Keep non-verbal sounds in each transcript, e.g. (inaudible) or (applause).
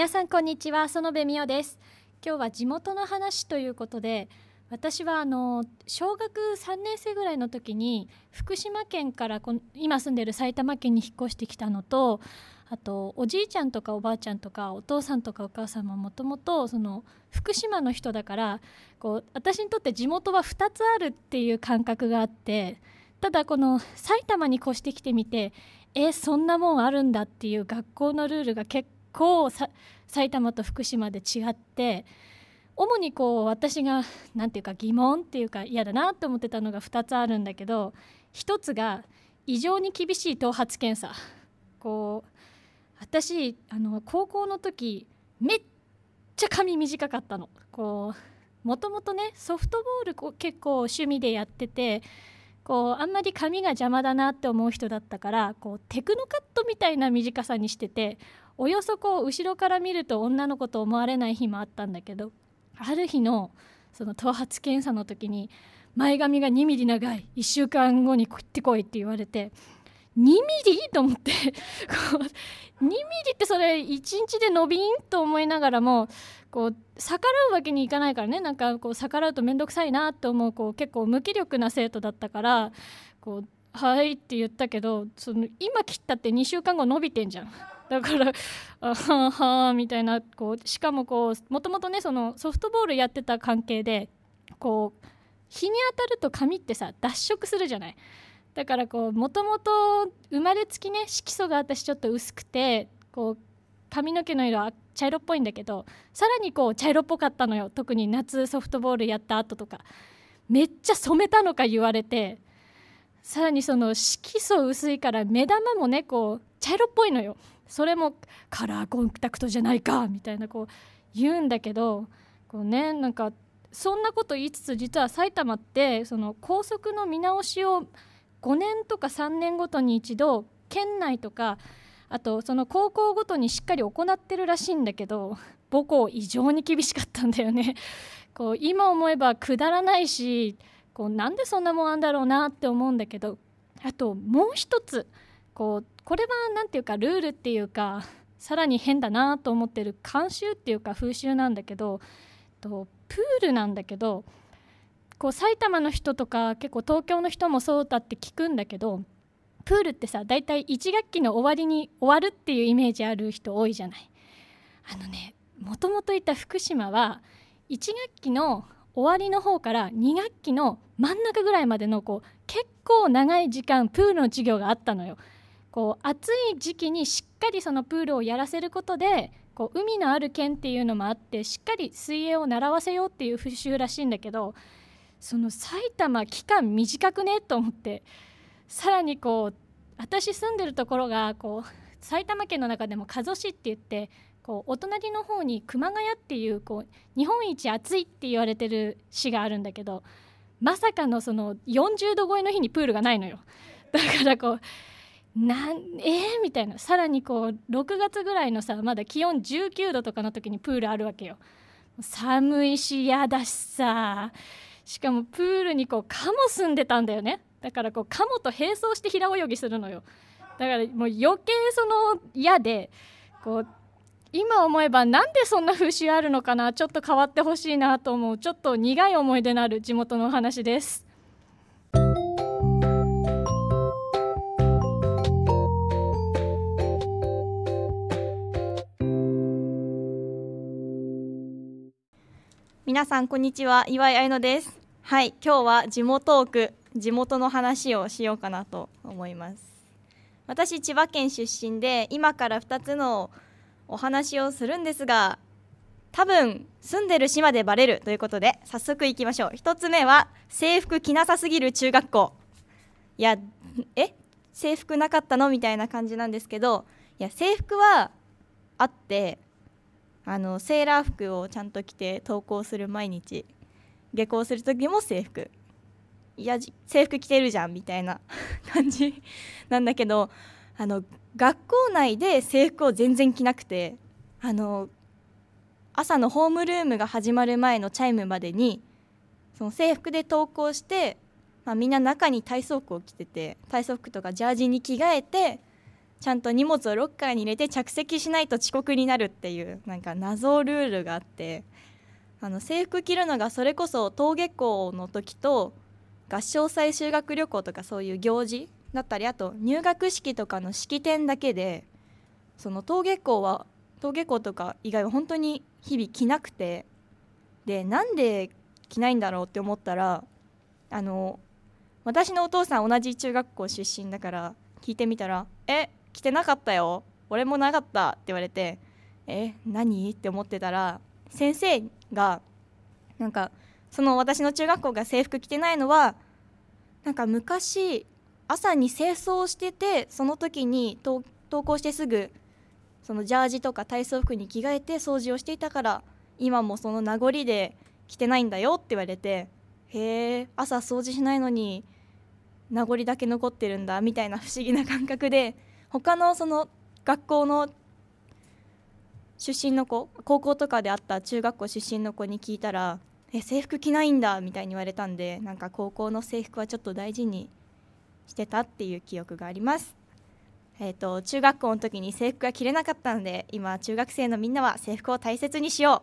皆さんこんにちは園部美代です。今日は地元の話ということで私はあの小学3年生ぐらいの時に福島県からこ今住んでる埼玉県に引っ越してきたのとあとおじいちゃんとかおばあちゃんとかお父さんとかお母さんももともとその福島の人だからこう私にとって地元は2つあるっていう感覚があってただこの埼玉に越してきてみてえそんなもんあるんだっていう学校のルールが結構埼玉と福島で違って主にこう私が何て言うか疑問っていうか嫌だなって思ってたのが2つあるんだけど1つが異常に厳しい頭髪検査。こう私あの高校の時めっちゃ髪短かったの。こうもともとねソフトボール結構趣味でやっててこうあんまり髪が邪魔だなって思う人だったからこうテクノカットみたいな短さにしてておよそこう後ろから見ると女の子と思われない日もあったんだけどある日のその頭髪検査の時に前髪が2ミリ長い。1週間後に行ってこいって言われて2ミリ？と思って。2ミリってそれ1日で伸びん？と思いながらもこう逆らうわけにいかないからね。なんかこう逆らうと面倒くさいなって思うこう結構無気力な生徒だったからこう「はい」って言ったけどその今切ったって2週間後伸びてんじゃん。だから「(laughs) あはは」みたいなこうしかもこうもともとねそのソフトボールやってた関係でこう日に当たると髪ってさ脱色するじゃない。だからこうもともと生まれつきね色素が私ちょっと薄くてこう髪の毛の色は茶色っぽいんだけどさらにこう茶色っぽかったのよ。特に夏ソフトボールやった後とか。めっちゃ染めたのか言われて。さらにその色素薄いから目玉もねこう茶色っぽいのよそれもカラーコンタクトじゃないかみたいなこう言うんだけどこうねなんかそんなこと言いつつ実は埼玉ってその校則の見直しを5年とか3年ごとに一度県内とかあとその高校ごとにしっかり行ってるらしいんだけど母校異常に厳しかったんだよね。(laughs) こう今思えばくだらないしこうなんでそんなもんあんだろうなって思うんだけどあともう一つこうこれは何て言うかルールっていうか (laughs) さらに変だなと思ってる慣習っていうか風習なんだけどとプールなんだけどこう埼玉の人とか結構東京の人もそうだって聞くんだけどプールってさ大体1学期の終わりに終わるっていうイメージある人多いじゃない。あのねもともといた福島は1学期の終わりの方から2学期の真ん中ぐらいまでのこう結構長い時間プールの授業があったのよ。こう暑い時期にしっかりそのプールをやらせることでこう海のある県っていうのもあってしっかり水泳を習わせようっていう風習らしいんだけどその埼玉期間短くねと思ってさらにこう私住んでるところがこう埼玉県の中でも加須市って言ってこうお隣の方に熊谷っていうこう日本一暑いって言われてる市があるんだけどまさかのその40度超えの日にプールがないのよ。だからこうなんえー、みたいな。さらにこう6月ぐらいのさまだ気温19度とかの時にプールあるわけよ。寒いし嫌だしさ。しかもプールにこうカモ住んでたんだよね。だからこうカモと並走して平泳ぎするのよ。だからもう余計その嫌でこう今思えばなんでそんな風習あるのかな。ちょっと変わってほしいなと思う。ちょっと苦い思い出のある地元のお話です。皆さんこんにちは岩井愛乃です。はい今日は地元区地元の話をしようかなと思います。私千葉県出身で今から2つのお話をするんですが多分住んでる島でバレるということで早速いきましょう。1つ目は制服着なさすぎる中学校。いやえ？制服なかったの？みたいな感じなんですけどいや制服はあってあのセーラー服をちゃんと着て登校する毎日。下校する時も制服。いや制服着てるじゃんみたいな (laughs) 感じなんだけどあの学校内で制服を全然着なくてあの朝のホームルームが始まる前のチャイムまでにその制服で登校して、まあ、みんな中に体操服を着てて体操服とかジャージに着替えてちゃんと荷物をロッカーに入れて着席しないと遅刻になるっていうなんか謎ルールがあってあの制服着るのがそれこそ登下校の時と合唱祭修学旅行とかそういう行事だったりあと入学式とかの式典だけでその登下校は登下校とか以外は本当に日々着なくてでなんで着ないんだろうって思ったらあの私のお父さん同じ中学校出身だから聞いてみたら「え着てなかったよ俺もなかった」って言われて「え何?」って思ってたら先生がなんかその私の中学校が制服着てないのはなんか昔朝に清掃しててその時に登校してすぐそのジャージとか体操服に着替えて掃除をしていたから今もその名残で着てないんだよって言われてへえ朝掃除しないのに名残だけ残ってるんだみたいな不思議な感覚で他のその学校の出身の子高校とかであった中学校出身の子に聞いたら「え制服着ないんだ」みたいに言われたんでなんか高校の制服はちょっと大事にしてたっていう記憶があります。えーと、中学校の時に制服が着れなかったので今中学生のみんなは制服を大切にしよ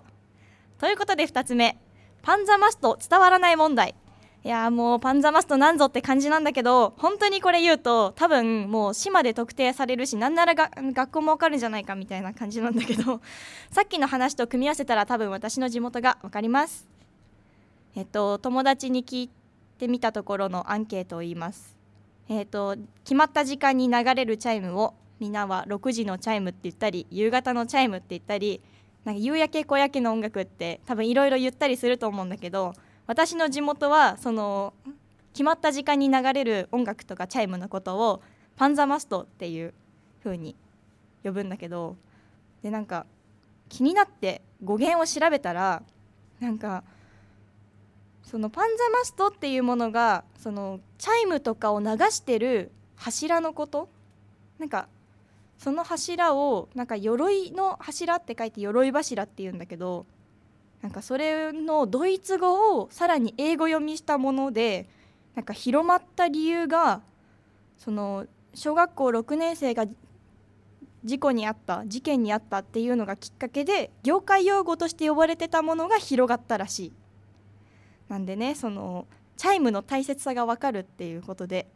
う。ということで2つ目。パンザマスト伝わらない問題。いやもうパンザマストなんぞって感じなんだけど本当にこれ言うと多分もう島で特定されるしなんならが学校もわかるんじゃないかみたいな感じなんだけど (laughs) さっきの話と組み合わせたら多分私の地元が分かります。えっと友達に聞いてみたところのアンケートを言います。えーと、決まった時間に流れるチャイムをみんなは6時のチャイムって言ったり夕方のチャイムって言ったりなんか夕焼け小焼けの音楽って多分いろいろ言ったりすると思うんだけど私の地元はその決まった時間に流れる音楽とかチャイムのことをパンザマストっていう風に呼ぶんだけどでなんか気になって語源を調べたらなんかそのパンザマストっていうものがそのチャイムとかを流してる柱のことなんかその柱をなんか鎧の柱って書いて鎧柱っていうんだけどなんかそれのドイツ語をさらに英語読みしたものでなんか広まった理由がその小学校6年生が事故にあった事件にあったっていうのがきっかけで業界用語として呼ばれてたものが広がったらしい。なんでねそのチャイムの大切さが分かるっていうことで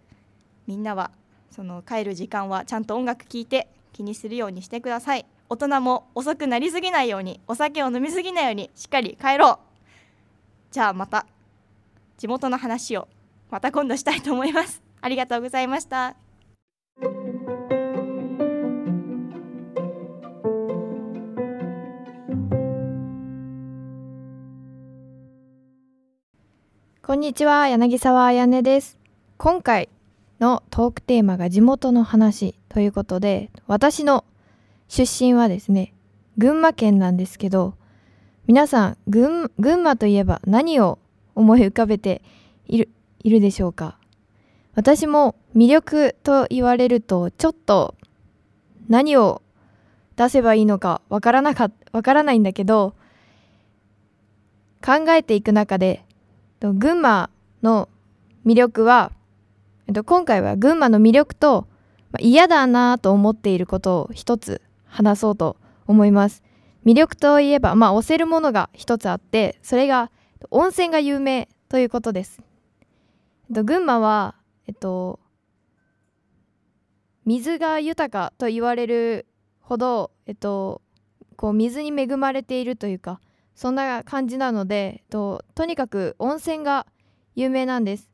みんなはその帰る時間はちゃんと音楽聴いて気にするようにしてください大人も遅くなりすぎないようにお酒を飲みすぎないようにしっかり帰ろう。じゃあまた地元の話をまた今度したいと思います。ありがとうございました。こんにちは柳沢彩音です。今回のトークテーマが地元の話ということで私の出身はですね群馬県なんですけど皆さん群馬といえば何を思い浮かべているいるでしょうか？私も魅力と言われるとちょっと何を出せばいいのかわからなかわからないんだけど考えていく中で群馬の魅力は、今回は群馬の魅力と、嫌だなと思っていることを一つ話そうと思います。魅力といえば、まあ、押せるものが一つあってそれが温泉が有名ということです。えっと、群馬は、えっと、水が豊かと言われるほど、えっと、こう水に恵まれているというかそんな感じなのでえっととにかく温泉が有名なんです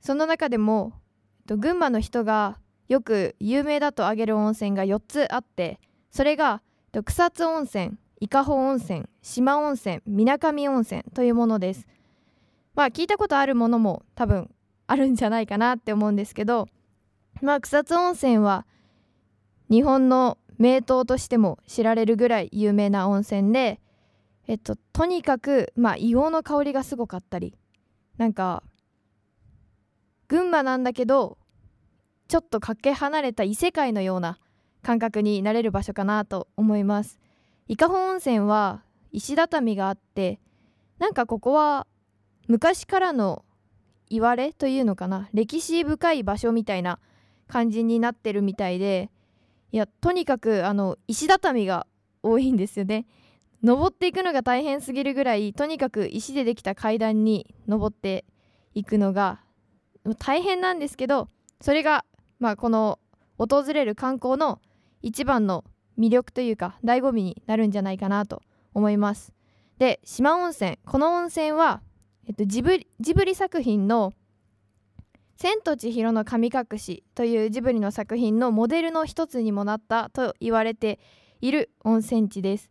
その中でもえっと群馬の人がよく有名だと挙げる温泉が4つあってそれが草津温泉伊香保温泉四万温泉水上温泉というものです。まあ聞いたことあるものも多分あるんじゃないかなって思うんですけどまあ草津温泉は日本の名湯としても知られるぐらい有名な温泉でえっととにかくまあ硫黄の香りがすごかったりなんか群馬なんだけどちょっとかけ離れた異世界のような感覚になれる場所かなと思います。伊香保温泉は石畳があってなんかここは昔からの言われというのかな歴史深い場所みたいな感じになってるみたいでいやとにかくあの石畳が多いんですよね。登っていくのが大変すぎるぐらいとにかく石でできた階段に登っていくのが大変なんですけどそれが、まあ、この訪れる観光の一番の魅力というか醍醐味になるんじゃないかなと思います。で四万温泉この温泉は、えっと、ジブリジブリ作品の「千と千尋の神隠し」というジブリの作品のモデルの一つにもなったと言われている温泉地です。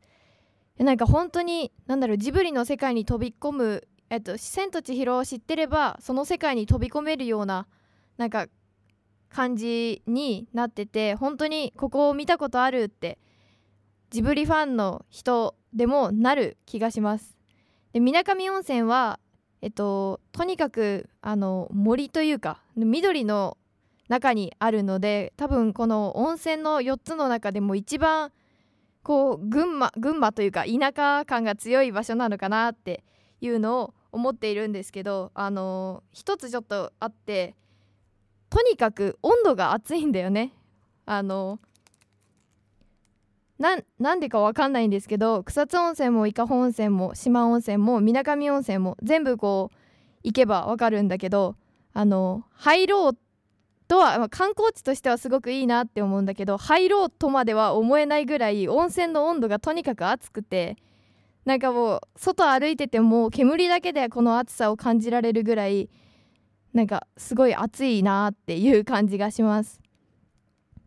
なんか本当に何だろうジブリの世界に飛び込む「えっと、千と千尋」を知ってればその世界に飛び込めるようななんか感じになってて本当にここを見たことあるってジブリファンの人でもなる気がします。で水上温泉はえっととにかくあの森というか緑の中にあるので多分この温泉の4つの中でも一番こう群馬群馬というか田舎感が強い場所なのかなっていうのを思っているんですけどあの一つちょっとあってとにかく温度が暑いんだよね。あのなんでかわかんないんですけど草津温泉も伊香保温泉も四万温泉も水上温泉も全部こう行けばわかるんだけどあの入ろうとは、ま、観光地としてはすごくいいなって思うんだけど入ろうとまでは思えないぐらい温泉の温度がとにかく暑くてなんかもう外歩いてても煙だけでこの暑さを感じられるぐらいなんかすごい暑いなっていう感じがします。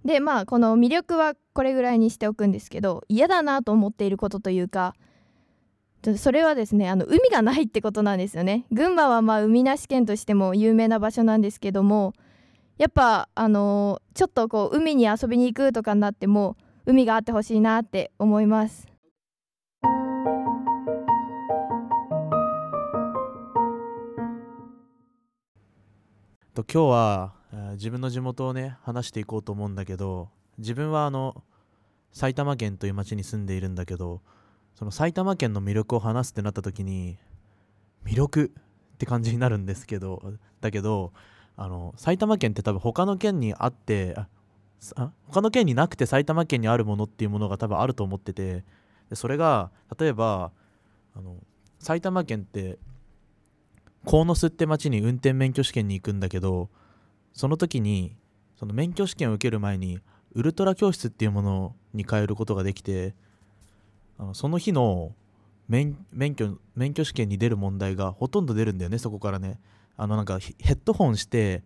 でまあこの魅力はこれぐらいにしておくんですけど嫌だなと思っていることというかそれはですねあの海がないってことなんですよね。群馬はまあ海なし県としても有名な場所なんですけどもやっぱあのー、ちょっとこう海に遊びに行くとかになっても海があってほしいなって思います。と今日は自分の地元をね話していこうと思うんだけど自分はあの埼玉県という町に住んでいるんだけどその埼玉県の魅力を話すってなった時に魅力って感じになるんですけどだけどあの埼玉県って多分他の県にあってあ他の県になくて埼玉県にあるものっていうものが多分あると思っててでそれが例えばあの埼玉県って鴻巣って町に運転免許試験に行くんだけどその時にその免許試験を受ける前にウルトラ教室っていうものに変えることができてあのその日の免許免許試験に出る問題がほとんど出るんだよねそこからね。あのなんかヘッドホンして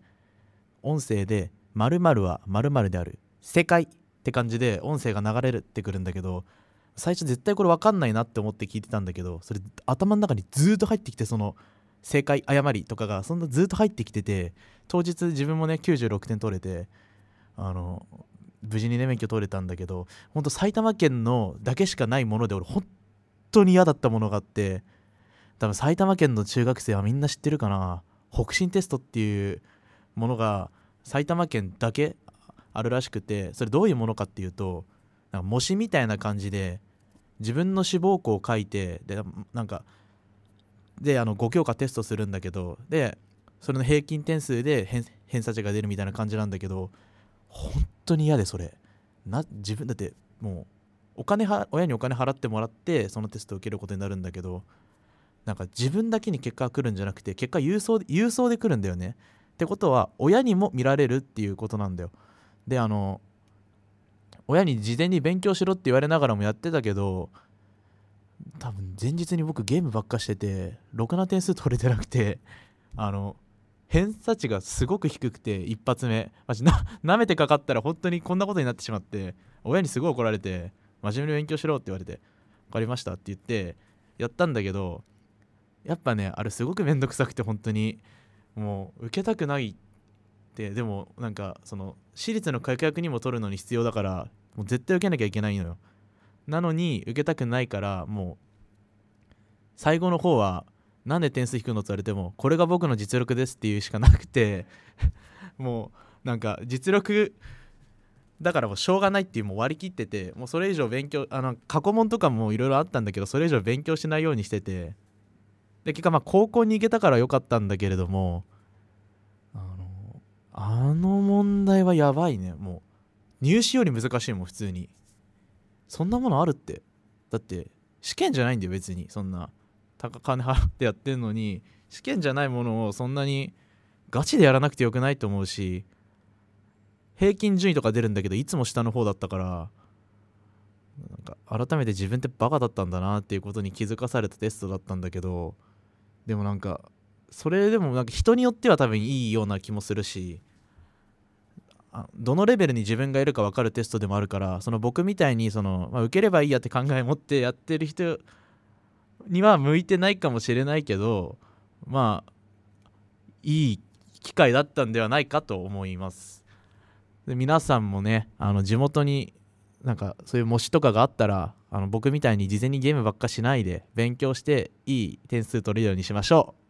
音声で「〇〇は〇〇である。正解」って感じで音声が流れてくるんだけど最初絶対これ分かんないなって思って聞いてたんだけどそれ頭の中にずっと入ってきてその正解誤りとかがそんなずっと入ってきてて当日自分もね96点取れてあの無事にね免許取れたんだけどほんと埼玉県のだけしかないもので俺本当に嫌だったものがあって多分埼玉県の中学生はみんな知ってるかな。北進テストっていうものが埼玉県だけあるらしくてそれどういうものかっていうとなんか模試みたいな感じで自分の志望校を書いてでなんかであの5教科テストするんだけどでそれの平均点数で偏差値が出るみたいな感じなんだけど本当に嫌でそれ。な自分だってもうお金は親にお金払ってもらってそのテストを受けることになるんだけどなんか自分だけに結果が来るんじゃなくて結果郵送郵送で来るんだよね。ってことは親にも見られるっていうことなんだよ。であの親に事前に勉強しろって言われながらもやってたけど多分前日に僕ゲームばっかしててろくな点数取れてなくて (laughs) あの偏差値がすごく低くて一発目。マジな舐めてかかったら本当にこんなことになってしまって親にすごい怒られて真面目に勉強しろって言われて分かりましたって言ってやったんだけどやっぱねあれすごく面倒くさくて本当に。もう受けたくないって。でもなんかその私立の確約にも取るのに必要だからもう絶対受けなきゃいけないのよ。なのに受けたくないからもう最後の方はなんで点数低くのって言われてもこれが僕の実力ですっていうしかなくて (laughs) もうなんか実力だからもうしょうがないっていうもう割り切っててもうそれ以上勉強あの過去問とかもいろいろあったんだけどそれ以上勉強しないようにしててで結果まあ高校に行けたからよかったんだけれどもあのあの問題はやばいね。もう入試より難しいもん普通に。そんなものあるって。だって試験じゃないんだよ別に。そんな高金払ってやってんのに試験じゃないものをそんなにガチでやらなくてよくないと思うし平均順位とか出るんだけどいつも下の方だったからなんか改めて自分ってバカだったんだなっていうことに気づかされたテストだったんだけどでもなんかそれでもなんか人によっては多分いいような気もするしどのレベルに自分がいるか分かるテストでもあるからその僕みたいにその、まあ、受ければいいやって考え持ってやってる人には向いてないかもしれないけどまあいい機会だったんではないかと思います。で皆さんもねあの地元になんかそういう模試とかがあったらあの僕みたいに事前にゲームばっかしないで勉強していい点数取れるようにしましょう。